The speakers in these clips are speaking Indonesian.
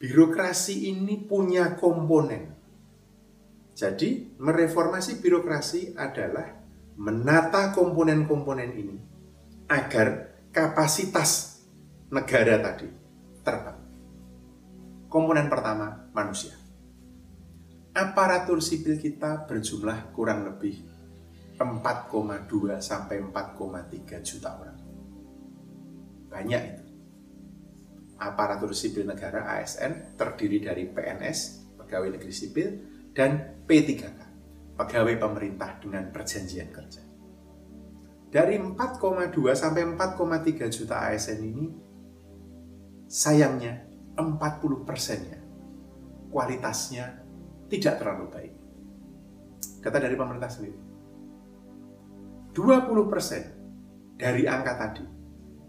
Birokrasi ini punya komponen. Jadi, mereformasi birokrasi adalah menata komponen-komponen ini agar kapasitas negara tadi terbang. Komponen pertama, manusia. Aparatur sipil kita berjumlah kurang lebih 4,2 sampai 4,3 juta orang. Banyak itu aparatur sipil negara ASN terdiri dari PNS, pegawai negeri sipil, dan P3K, pegawai pemerintah dengan perjanjian kerja. Dari 4,2 sampai 4,3 juta ASN ini, sayangnya 40 persennya kualitasnya tidak terlalu baik. Kata dari pemerintah sendiri. 20 persen dari angka tadi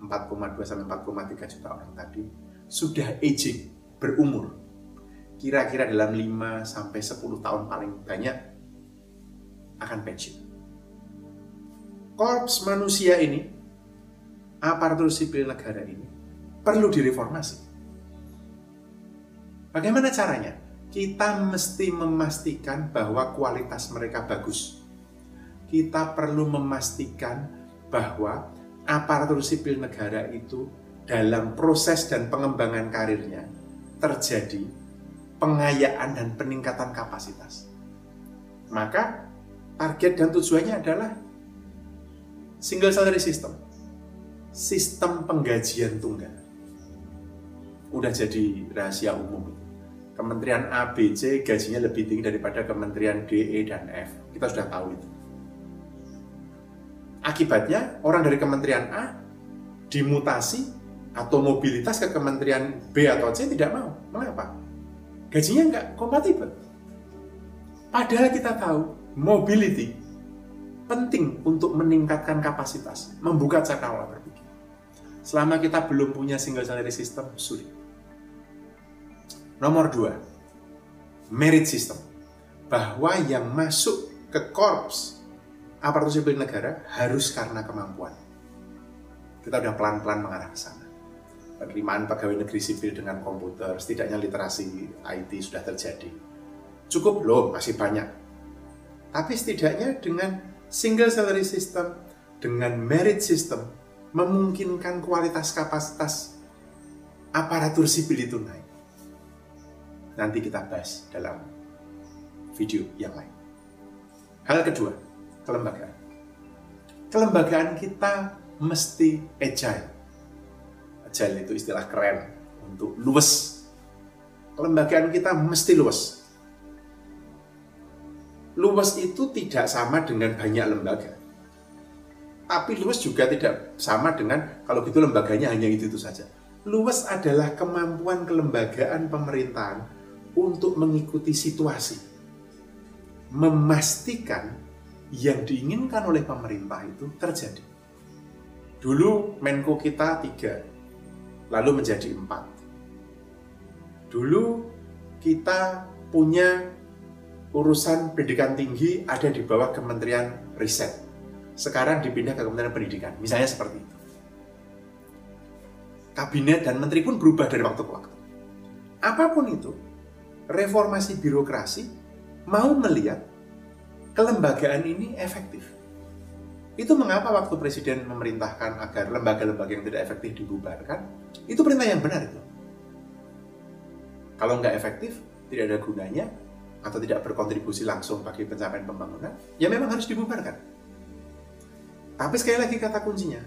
4,2 sampai 4,3 juta orang tadi sudah aging, berumur. Kira-kira dalam 5 sampai 10 tahun paling banyak akan pensiun. Korps manusia ini, aparatur sipil negara ini, perlu direformasi. Bagaimana caranya? Kita mesti memastikan bahwa kualitas mereka bagus. Kita perlu memastikan bahwa aparatur sipil negara itu dalam proses dan pengembangan karirnya terjadi pengayaan dan peningkatan kapasitas. Maka target dan tujuannya adalah single salary system. Sistem penggajian tunggal. Udah jadi rahasia umum. Kementerian A, B, C gajinya lebih tinggi daripada Kementerian D, E, dan F. Kita sudah tahu itu. Akibatnya orang dari Kementerian A dimutasi atau mobilitas ke Kementerian B atau C tidak mau. Mengapa? Gajinya nggak kompatibel. Padahal kita tahu mobility penting untuk meningkatkan kapasitas, membuka cakrawala berpikir. Selama kita belum punya single salary system, sulit. Nomor dua, merit system. Bahwa yang masuk ke korps aparatur sipil negara harus karena kemampuan. Kita udah pelan-pelan mengarah ke sana. Penerimaan pegawai negeri sipil dengan komputer, setidaknya literasi IT sudah terjadi. Cukup loh, masih banyak. Tapi setidaknya dengan single salary system, dengan merit system, memungkinkan kualitas kapasitas aparatur sipil itu naik. Nanti kita bahas dalam video yang lain. Hal kedua, kelembagaan. Kelembagaan kita mesti agile. Agile itu istilah keren untuk luwes. Kelembagaan kita mesti luwes. Luwes itu tidak sama dengan banyak lembaga. Tapi luwes juga tidak sama dengan kalau gitu lembaganya hanya itu-itu saja. Luwes adalah kemampuan kelembagaan pemerintahan untuk mengikuti situasi. Memastikan yang diinginkan oleh pemerintah itu terjadi. Dulu Menko kita tiga, lalu menjadi empat. Dulu kita punya urusan pendidikan tinggi ada di bawah Kementerian Riset. Sekarang dipindah ke Kementerian Pendidikan, misalnya seperti itu. Kabinet dan menteri pun berubah dari waktu ke waktu. Apa pun itu, reformasi birokrasi mau melihat kelembagaan ini efektif. Itu mengapa waktu Presiden memerintahkan agar lembaga-lembaga yang tidak efektif dibubarkan, itu perintah yang benar itu. Kalau nggak efektif, tidak ada gunanya, atau tidak berkontribusi langsung bagi pencapaian pembangunan, ya memang harus dibubarkan. Tapi sekali lagi kata kuncinya,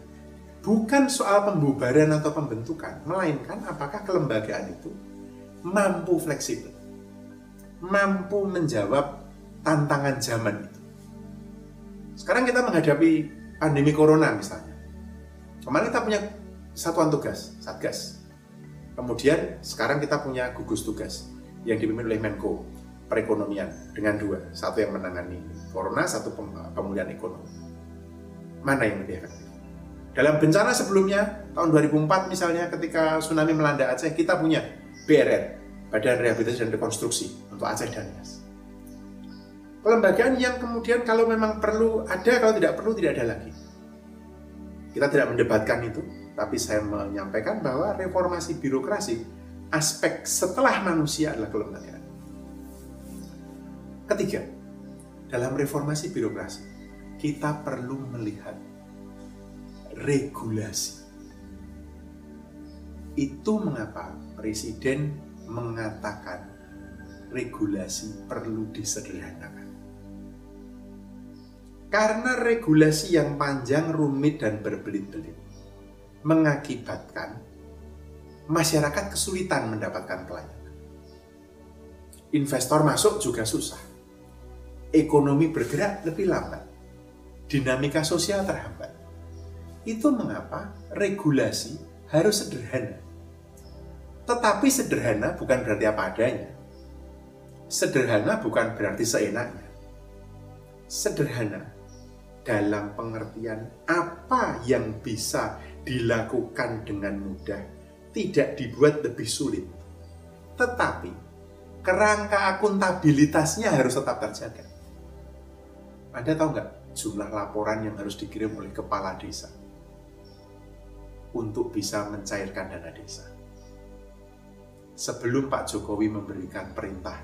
bukan soal pembubaran atau pembentukan, melainkan apakah kelembagaan itu mampu fleksibel, mampu menjawab tantangan zaman itu. Sekarang kita menghadapi pandemi corona misalnya. Kemarin kita punya satuan tugas, Satgas. Kemudian sekarang kita punya gugus tugas yang dipimpin oleh Menko perekonomian dengan dua, satu yang menangani corona, satu pemulihan ekonomi. Mana yang lebih efektif? Dalam bencana sebelumnya, tahun 2004 misalnya ketika tsunami melanda Aceh, kita punya BRN, Badan Rehabilitasi dan Rekonstruksi untuk Aceh dan Nias. Kelembagaan yang kemudian kalau memang perlu ada, kalau tidak perlu tidak ada lagi. Kita tidak mendebatkan itu, tapi saya menyampaikan bahwa reformasi birokrasi aspek setelah manusia adalah kelembagaan. Ketiga, dalam reformasi birokrasi kita perlu melihat regulasi. Itu mengapa presiden mengatakan regulasi perlu disederhanakan. Karena regulasi yang panjang, rumit, dan berbelit-belit mengakibatkan masyarakat kesulitan mendapatkan pelayanan. Investor masuk juga susah. Ekonomi bergerak lebih lambat. Dinamika sosial terhambat. Itu mengapa regulasi harus sederhana. Tetapi sederhana bukan berarti apa adanya. Sederhana bukan berarti seenaknya. Sederhana dalam pengertian apa yang bisa dilakukan dengan mudah, tidak dibuat lebih sulit. Tetapi kerangka akuntabilitasnya harus tetap terjaga. Anda tahu nggak jumlah laporan yang harus dikirim oleh kepala desa untuk bisa mencairkan dana desa? Sebelum Pak Jokowi memberikan perintah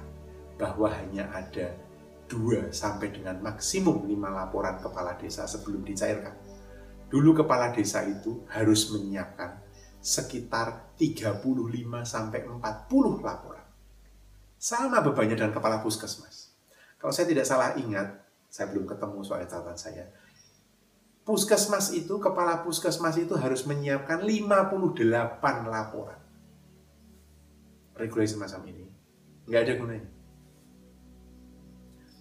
bahwa hanya ada 2 sampai dengan maksimum 5 laporan kepala desa sebelum dicairkan. Dulu kepala desa itu harus menyiapkan sekitar 35 sampai 40 laporan. Sama bebannya dengan kepala puskesmas. Kalau saya tidak salah ingat, saya belum ketemu soal catatan saya. Puskesmas itu, kepala puskesmas itu harus menyiapkan 58 laporan. Regulasi semacam ini nggak ada gunanya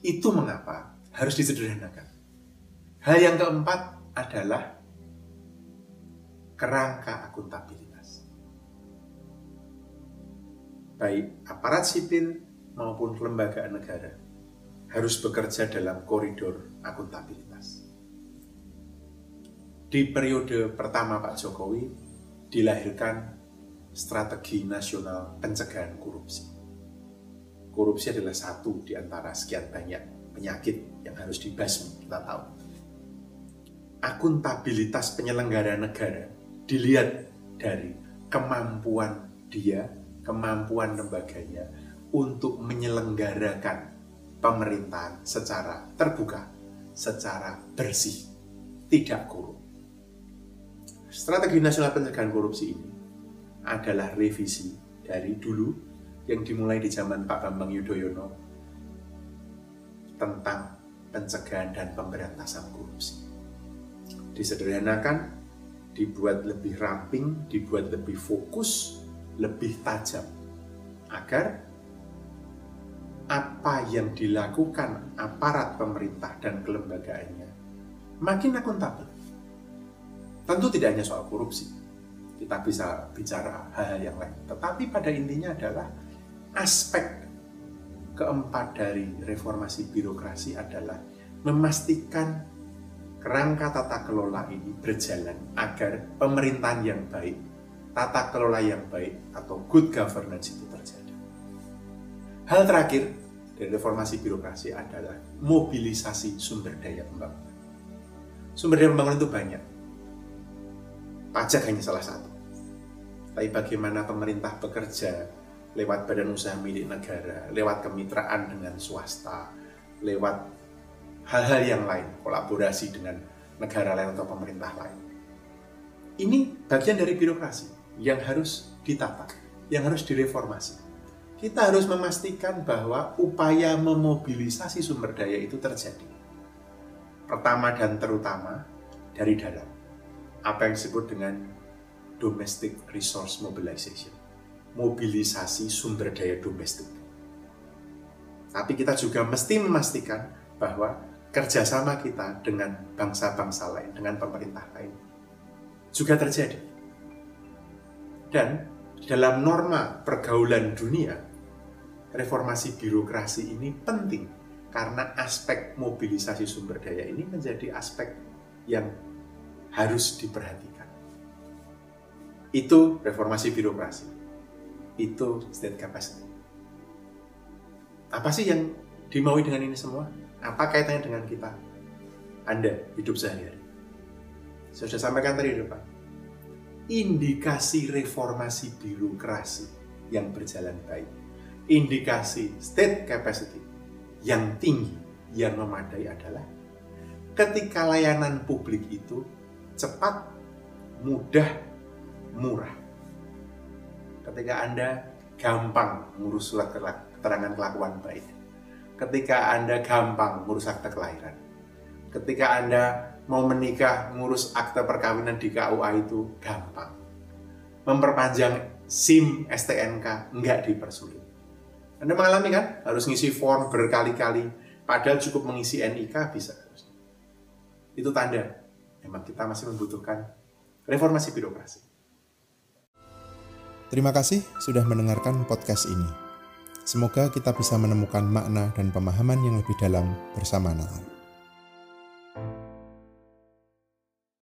itu mengapa harus disederhanakan. Hal yang keempat adalah kerangka akuntabilitas. Baik aparat sipil maupun kelembagaan negara harus bekerja dalam koridor akuntabilitas. Di periode pertama Pak Jokowi dilahirkan strategi nasional pencegahan korupsi korupsi adalah satu di antara sekian banyak penyakit yang harus dibasmi, kita tahu. Akuntabilitas penyelenggara negara dilihat dari kemampuan dia, kemampuan lembaganya untuk menyelenggarakan pemerintahan secara terbuka, secara bersih, tidak korup. Strategi Nasional Pencegahan Korupsi ini adalah revisi dari dulu yang dimulai di zaman Pak Bambang Yudhoyono tentang pencegahan dan pemberantasan korupsi. Disederhanakan, dibuat lebih ramping, dibuat lebih fokus, lebih tajam, agar apa yang dilakukan aparat pemerintah dan kelembagaannya makin akuntabel. Tentu tidak hanya soal korupsi, kita bisa bicara hal-hal yang lain. Tetapi pada intinya adalah aspek keempat dari reformasi birokrasi adalah memastikan kerangka tata kelola ini berjalan agar pemerintahan yang baik, tata kelola yang baik atau good governance itu terjadi. Hal terakhir dari reformasi birokrasi adalah mobilisasi sumber daya pembangunan. Sumber daya pembangunan itu banyak. Pajak hanya salah satu. Tapi bagaimana pemerintah bekerja lewat badan usaha milik negara, lewat kemitraan dengan swasta, lewat hal-hal yang lain, kolaborasi dengan negara lain atau pemerintah lain. Ini bagian dari birokrasi yang harus ditata, yang harus direformasi. Kita harus memastikan bahwa upaya memobilisasi sumber daya itu terjadi. Pertama dan terutama dari dalam. Apa yang disebut dengan domestic resource mobilization mobilisasi sumber daya domestik. Tapi kita juga mesti memastikan bahwa kerjasama kita dengan bangsa-bangsa lain, dengan pemerintah lain, juga terjadi. Dan dalam norma pergaulan dunia, reformasi birokrasi ini penting karena aspek mobilisasi sumber daya ini menjadi aspek yang harus diperhatikan. Itu reformasi birokrasi. Itu state capacity. Apa sih yang dimaui dengan ini semua? Apa kaitannya dengan kita? Anda hidup sehari-hari. Saya sudah sampaikan tadi di depan. Indikasi reformasi birokrasi yang berjalan baik. Indikasi state capacity yang tinggi, yang memadai adalah ketika layanan publik itu cepat, mudah, murah. Ketika Anda gampang ngurus surat keterangan kelakuan baik. Ketika Anda gampang ngurus akte kelahiran. Ketika Anda mau menikah ngurus akte perkawinan di KUA itu gampang. Memperpanjang SIM STNK nggak dipersulit. Anda mengalami kan? Harus ngisi form berkali-kali. Padahal cukup mengisi NIK bisa. Itu tanda memang kita masih membutuhkan reformasi birokrasi. Terima kasih sudah mendengarkan podcast ini. Semoga kita bisa menemukan makna dan pemahaman yang lebih dalam bersama Natal.